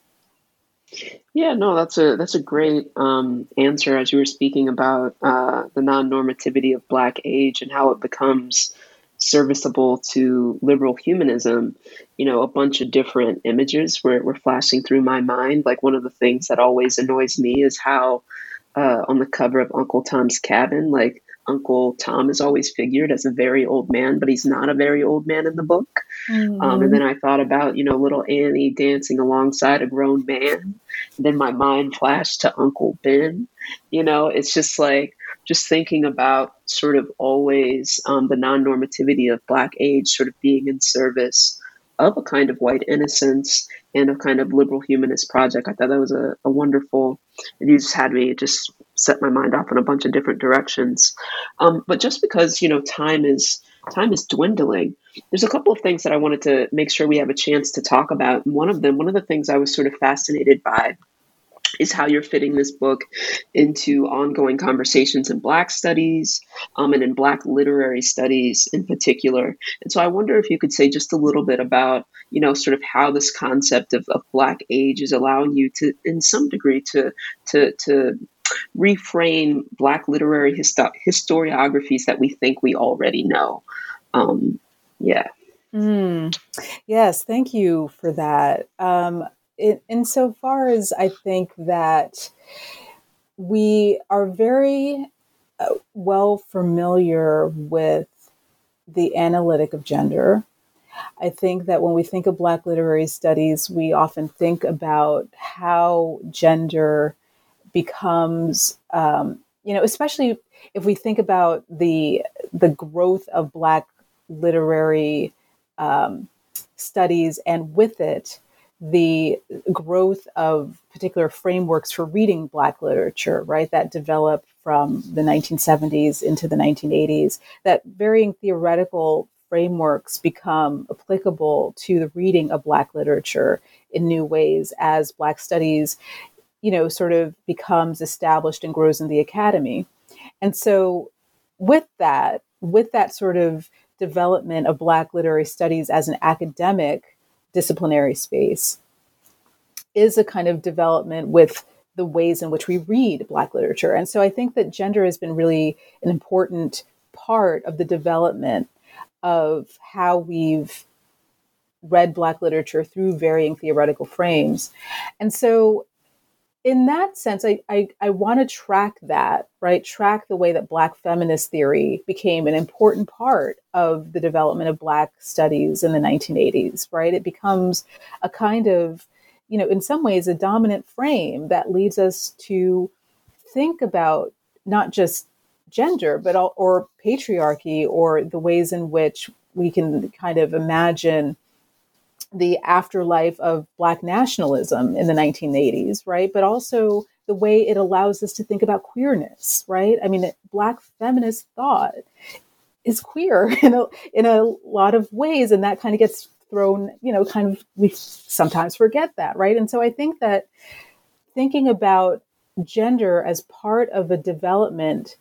Yeah, no, that's a that's a great um, answer. As you were speaking about uh, the non-normativity of Black age and how it becomes serviceable to liberal humanism, you know, a bunch of different images were, were flashing through my mind. Like one of the things that always annoys me is how uh, on the cover of Uncle Tom's Cabin, like Uncle Tom is always figured as a very old man, but he's not a very old man in the book. Mm-hmm. Um, and then I thought about, you know, little Annie dancing alongside a grown man. And then my mind flashed to Uncle Ben. You know, it's just like, just thinking about sort of always um, the non normativity of Black age sort of being in service of a kind of white innocence and a kind of liberal humanist project. I thought that was a, a wonderful, and you just had me just set my mind off in a bunch of different directions. Um, but just because you know time is time is dwindling, there's a couple of things that I wanted to make sure we have a chance to talk about. One of them, one of the things I was sort of fascinated by is how you're fitting this book into ongoing conversations in Black studies um, and in Black literary studies in particular. And so I wonder if you could say just a little bit about, you know, sort of how this concept of, of Black age is allowing you to, in some degree, to to to reframe Black literary histo- historiographies that we think we already know. Um, yeah. Mm. Yes, thank you for that. Um, in, insofar as I think that we are very uh, well familiar with the analytic of gender. I think that when we think of Black literary studies, we often think about how gender becomes, um, you know, especially if we think about the the growth of Black literary um, studies, and with it, the growth of particular frameworks for reading Black literature, right, that developed from the 1970s into the 1980s, that varying theoretical frameworks become applicable to the reading of Black literature in new ways as Black studies, you know, sort of becomes established and grows in the academy. And so, with that, with that sort of development of Black literary studies as an academic disciplinary space is a kind of development with the ways in which we read Black literature. And so I think that gender has been really an important part of the development of how we've read Black literature through varying theoretical frames. And so in that sense, I, I, I want to track that, right? Track the way that Black feminist theory became an important part of the development of Black studies in the 1980s, right? It becomes a kind of, you know, in some ways, a dominant frame that leads us to think about not just gender, but all, or patriarchy, or the ways in which we can kind of imagine the afterlife of Black nationalism in the 1980s, right? But also the way it allows us to think about queerness, right? I mean, Black feminist thought is queer in a, in a lot of ways, and that kind of gets thrown, you know, kind of, we sometimes forget that, right? And so I think that thinking about gender as part of a development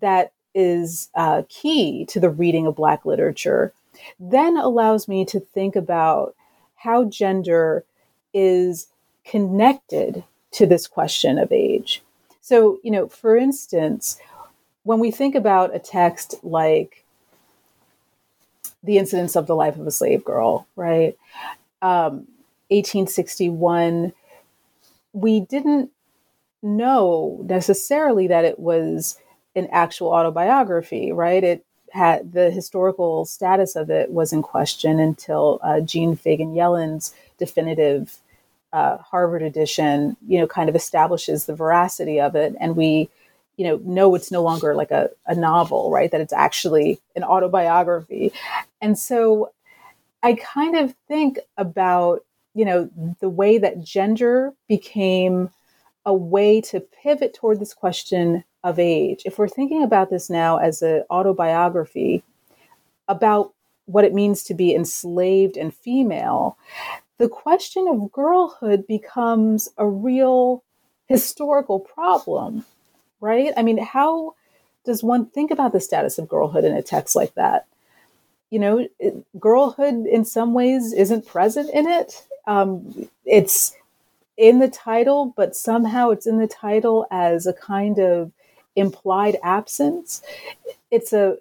that is uh, key to the reading of Black literature then allows me to think about how gender is connected to this question of age. So, you know, for instance, when we think about a text like The Incidents of the Life of a Slave Girl, right? Um, 1861, we didn't know necessarily that it was an actual autobiography, right? It had the historical status of it was in question until uh, Jean Fagan Yellin's definitive uh, Harvard edition, you know, kind of establishes the veracity of it, and we, you know, know it's no longer like a, a novel, right? That it's actually an autobiography, and so I kind of think about, you know, the way that gender became a way to pivot toward this question of age, if we're thinking about this now as an autobiography about what it means to be enslaved and female, the question of girlhood becomes a real historical problem, right? I mean, how does one think about the status of girlhood in a text like that? You know, girlhood in some ways isn't present in it. Um, it's in the title, but somehow it's in the title as a kind of implied absence. It's a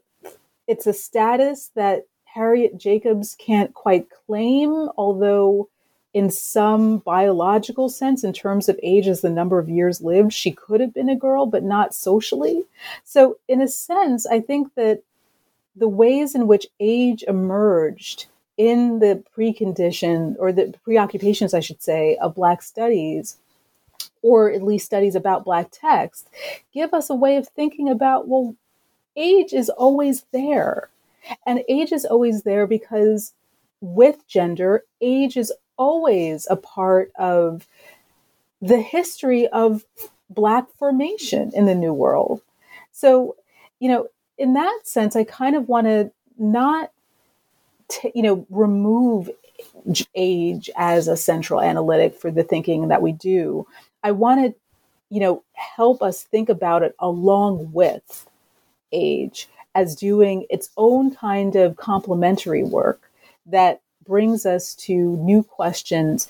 it's a status that Harriet Jacobs can't quite claim, although in some biological sense, in terms of age as the number of years lived, she could have been a girl, but not socially. So, in a sense, I think that the ways in which age emerged in the precondition or the preoccupations, I should say, of Black studies, or at least studies about Black text, give us a way of thinking about, well, age is always there. And age is always there because with gender, age is always a part of the history of Black formation in the New World. So, you know, in that sense, I kind of want to not, t- you know, remove age as a central analytic for the thinking that we do. I want to, you know, help us think about it along with age as doing its own kind of complementary work that brings us to new questions.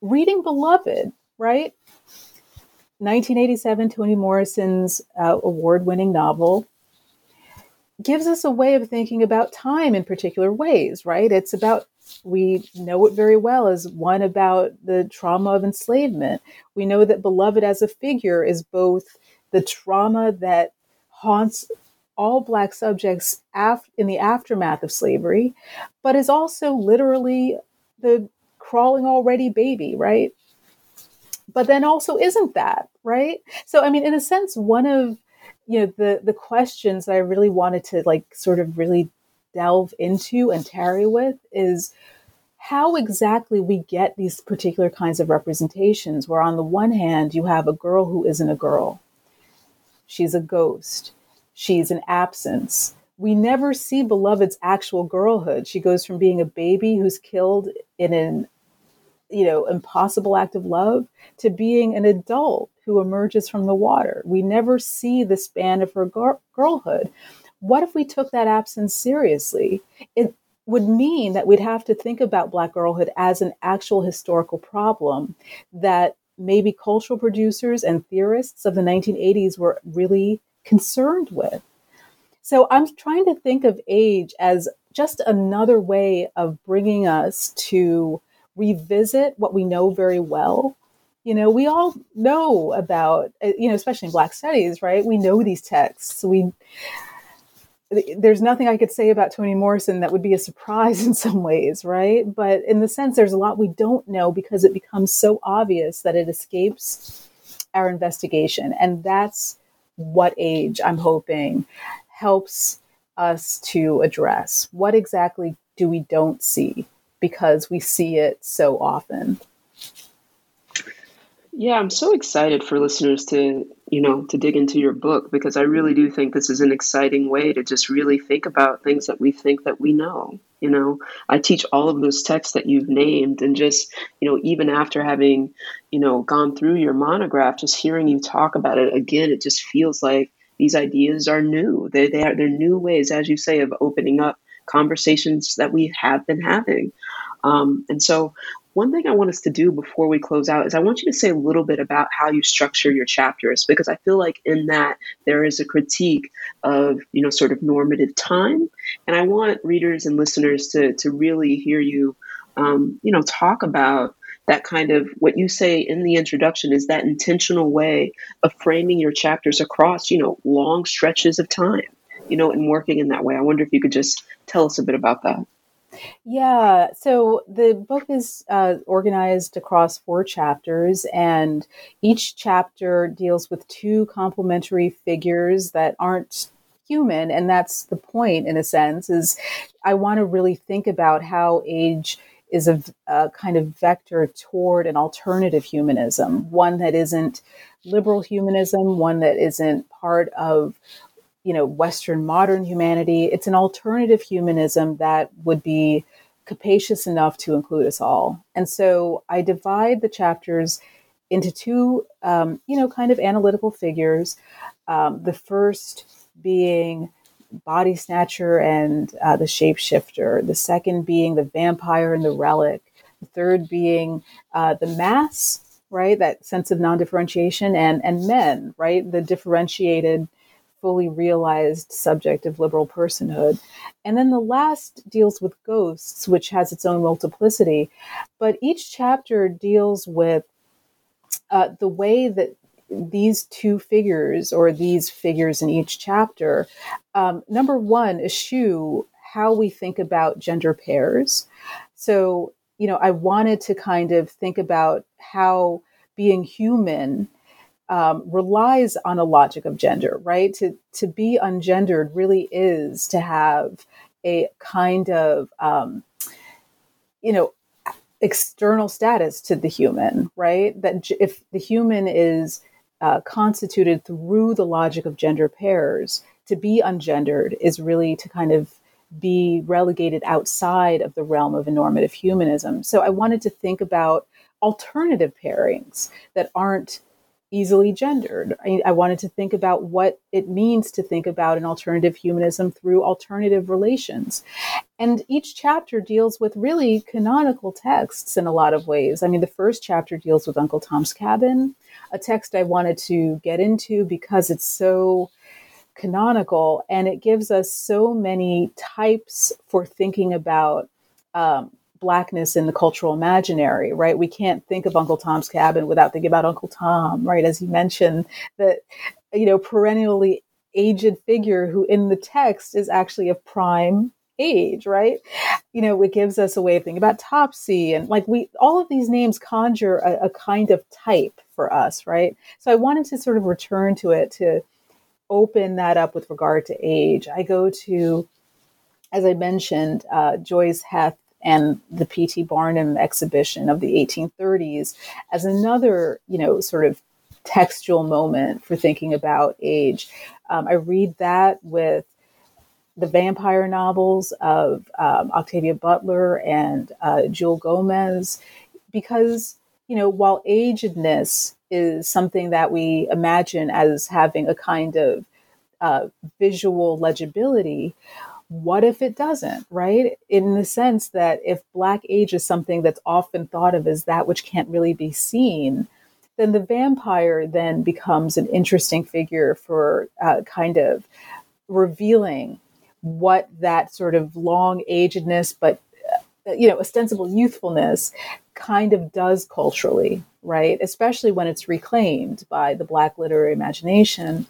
Reading Beloved, right? 1987, Toni Morrison's uh, award winning novel, gives us a way of thinking about time in particular ways, right? It's about, we know it very well as one about the trauma of enslavement. We know that Beloved as a figure is both the trauma that haunts all Black subjects af- in the aftermath of slavery, but is also literally the crawling already baby, right? But then also isn't that, right? So, I mean, in a sense, one of you know the the questions that I really wanted to like sort of really delve into and tarry with is how exactly we get these particular kinds of representations where on the one hand you have a girl who isn't a girl she's a ghost she's an absence. We never see Beloved's actual girlhood. She goes from being a baby who's killed in an you know, impossible act of love to being an adult who emerges from the water. We never see the span of her gir- girlhood. What if we took that absence seriously? It would mean that we'd have to think about Black girlhood as an actual historical problem that maybe cultural producers and theorists of the 1980s were really concerned with. So I'm trying to think of age as just another way of bringing us to revisit what we know very well. You know, we all know about, uh, you know, especially in Black studies, right? We know these texts. We there's nothing I could say about Toni Morrison that would be a surprise in some ways, right? But in the sense, there's a lot we don't know because it becomes so obvious that it escapes our investigation. And that's what age I'm hoping helps us to address. What exactly do we don't see because we see it so often? Yeah, I'm so excited for listeners to, you know, to dig into your book because I really do think this is an exciting way to just really think about things that we think that we know. You know, I teach all of those texts that you've named and just, you know, even after having, you know, gone through your monograph, just hearing you talk about it again, it just feels like these ideas are new. They they are they're new ways, as you say, of opening up conversations that we have been having. Um, and so one thing I want us to do before we close out is I want you to say a little bit about how you structure your chapters because I feel like in that there is a critique of, you know, sort of normative time. And I want readers and listeners to, to really hear you, um, you know, talk about that kind of what you say in the introduction is that intentional way of framing your chapters across, you know, long stretches of time, you know, and working in that way. I wonder if you could just tell us a bit about that. Yeah, so the book is uh, organized across four chapters, and each chapter deals with two complementary figures that aren't human, and that's the point, in a sense. Is I want to really think about how age is a, a kind of vector toward an alternative humanism, one that isn't liberal humanism, one that isn't part of you know western modern humanity it's an alternative humanism that would be capacious enough to include us all and so i divide the chapters into two um, you know kind of analytical figures um, the first being body snatcher and uh, the shapeshifter the second being the vampire and the relic the third being uh, the mass right? That sense of non-differentiation, and and men, right? The differentiated, fully realized subject of liberal personhood. And then the last deals with ghosts, which has its own multiplicity, but each chapter deals with uh, the way that these two figures or these figures in each chapter um, number one eschew how we think about gender pairs so you know i wanted to kind of think about how being human um, relies on a logic of gender right to to be ungendered really is to have a kind of um, you know external status to the human right that if the human is uh, constituted through the logic of gender pairs. To be ungendered is really to kind of be relegated outside of the realm of normative humanism. So I wanted to think about alternative pairings that aren't easily gendered. I, I, wanted to think about what it means to think about an alternative humanism through alternative relations. And each chapter deals with really canonical texts in a lot of ways. I mean, the first chapter deals with Uncle Tom's Cabin, a text I wanted to get into because it's so canonical and it gives us so many types for thinking about um, blackness in the cultural imaginary, right? We can't think of Uncle Tom's Cabin without thinking about Uncle Tom, right? As you mentioned, that you know perennially aged figure who in the text is actually of prime age, right? You know, it gives us a way of thinking about Topsy and like we all of these names conjure a, a kind of type for us, right? So I wanted to sort of return to it to open that up with regard to age. I go to, as I mentioned, uh, Joice Heth and the P.T. Barnum exhibition of the 1830s as another, you know, sort of textual moment for thinking about age. Um, I read that with the vampire novels of um, Octavia Butler and uh, Jewelle Gomez, because you know, while agedness is something that we imagine as having a kind of uh, visual legibility, what if it doesn't, right? In the sense that if Black age is something that's often thought of as that which can't really be seen, then the vampire then becomes an interesting figure for uh, kind of revealing what that sort of long agedness, but uh, you know, ostensible youthfulness kind of does culturally, right? Especially when it's reclaimed by the Black literary imagination.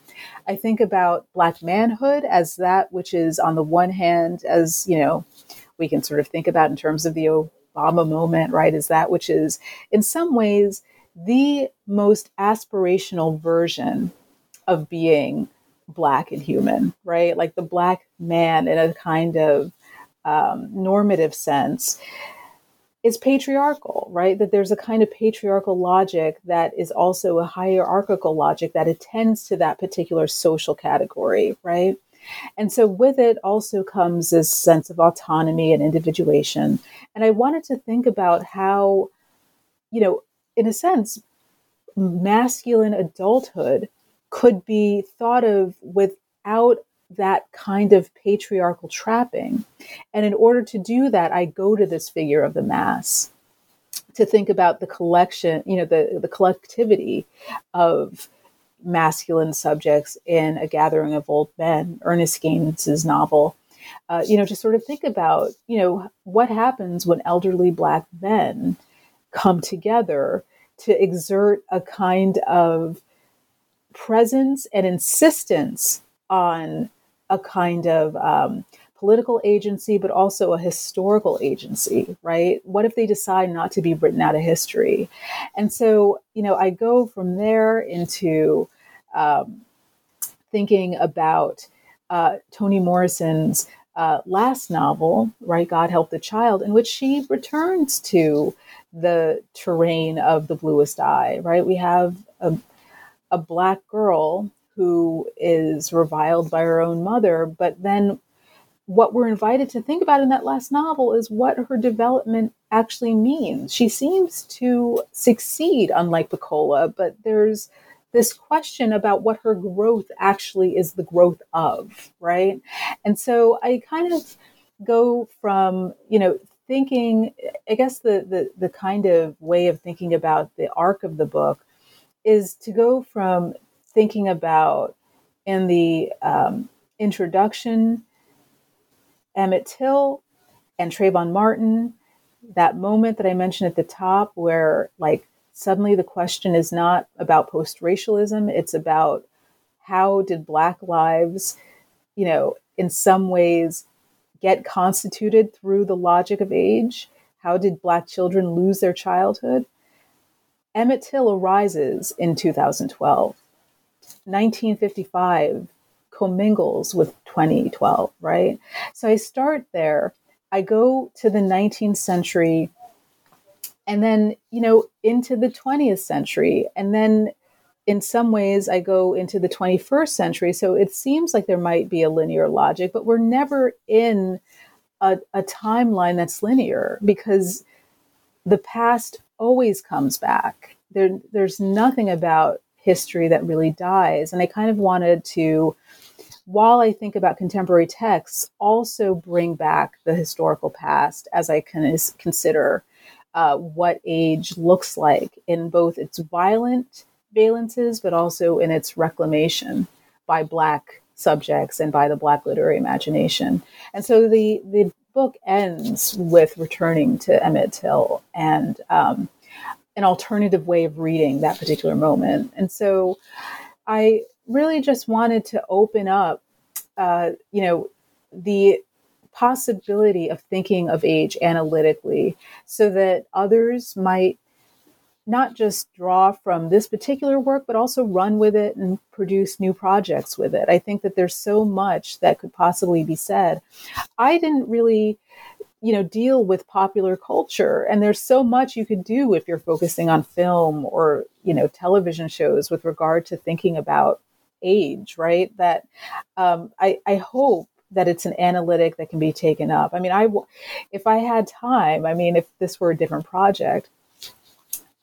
I think about Black manhood as that which is, on the one hand, as you know, we can sort of think about in terms of the Obama moment, right? Is that which is, in some ways, the most aspirational version of being Black and human, right? Like the Black man in a kind of um, normative sense is patriarchal, right? That there's a kind of patriarchal logic that is also a hierarchical logic that attends to that particular social category, right? And so with it also comes this sense of autonomy and individuation. And I wanted to think about how, you know, in a sense, masculine adulthood could be thought of without that kind of patriarchal trapping. And in order to do that, I go to this figure of the mass to think about the collection, you know, the, the collectivity of masculine subjects in A Gathering of Old Men, Ernest Gaines's novel. Uh, you know, to sort of think about, you know, what happens when elderly black men come together to exert a kind of presence and insistence on a kind of um, political agency, but also a historical agency, right? What if they decide not to be written out of history? And so, you know, I go from there into um, thinking about uh, Toni Morrison's uh, last novel, right? God Help the Child, in which she returns to the terrain of the bluest eye, right? We have a, a black girl who is reviled by her own mother. But then what we're invited to think about in that last novel is what her development actually means. She seems to succeed, unlike Pecola, but there's this question about what her growth actually is the growth of, right? And so I kind of go from, you know, thinking, I guess the, the, the kind of way of thinking about the arc of the book is to go from thinking about in the um, introduction, Emmett Till and Trayvon Martin, that moment that I mentioned at the top where like suddenly the question is not about post-racialism, it's about how did black lives, you know, in some ways get constituted through the logic of age? How did Black children lose their childhood? Emmett Till arises in 2012. 1955 commingles with 2012, right? So I start there. I go to the 19th century and then, you know, into the 20th century. And then in some ways I go into the 21st century. So it seems like there might be a linear logic, but we're never in a, a timeline that's linear because the past always comes back. There, there's nothing about history that really dies. And I kind of wanted to, while I think about contemporary texts, also bring back the historical past as I can consider uh, what age looks like in both its violent valences, but also in its reclamation by Black subjects and by the Black literary imagination. And so the, the book ends with returning to Emmett Till and um, an alternative way of reading that particular moment. And so I really just wanted to open up, uh, you know, the possibility of thinking of age analytically so that others might not just draw from this particular work, but also run with it and produce new projects with it. I think that there's so much that could possibly be said. I didn't really, you know, deal with popular culture, and there's so much you could do if you're focusing on film or, you know, television shows with regard to thinking about age, right? That um, I, I hope that it's an analytic that can be taken up. I mean, I, if I had time, I mean, if this were a different project,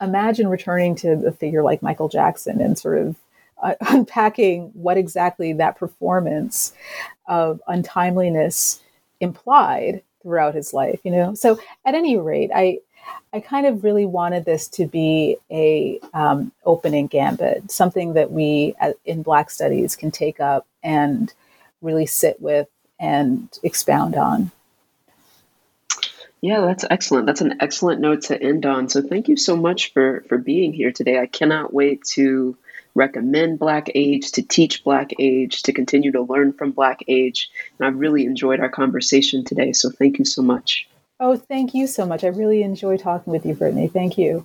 imagine returning to a figure like Michael Jackson and sort of uh, unpacking what exactly that performance of untimeliness implied throughout his life you know so at any rate i i kind of really wanted this to be a um, opening gambit something that we uh, in black studies can take up and really sit with and expound on yeah, that's excellent. That's an excellent note to end on. So thank you so much for for being here today. I cannot wait to recommend Black Age, to teach Black Age, to continue to learn from Black Age. And I've really enjoyed our conversation today. So thank you so much. Oh, thank you so much. I really enjoy talking with you, Brittany. Thank you.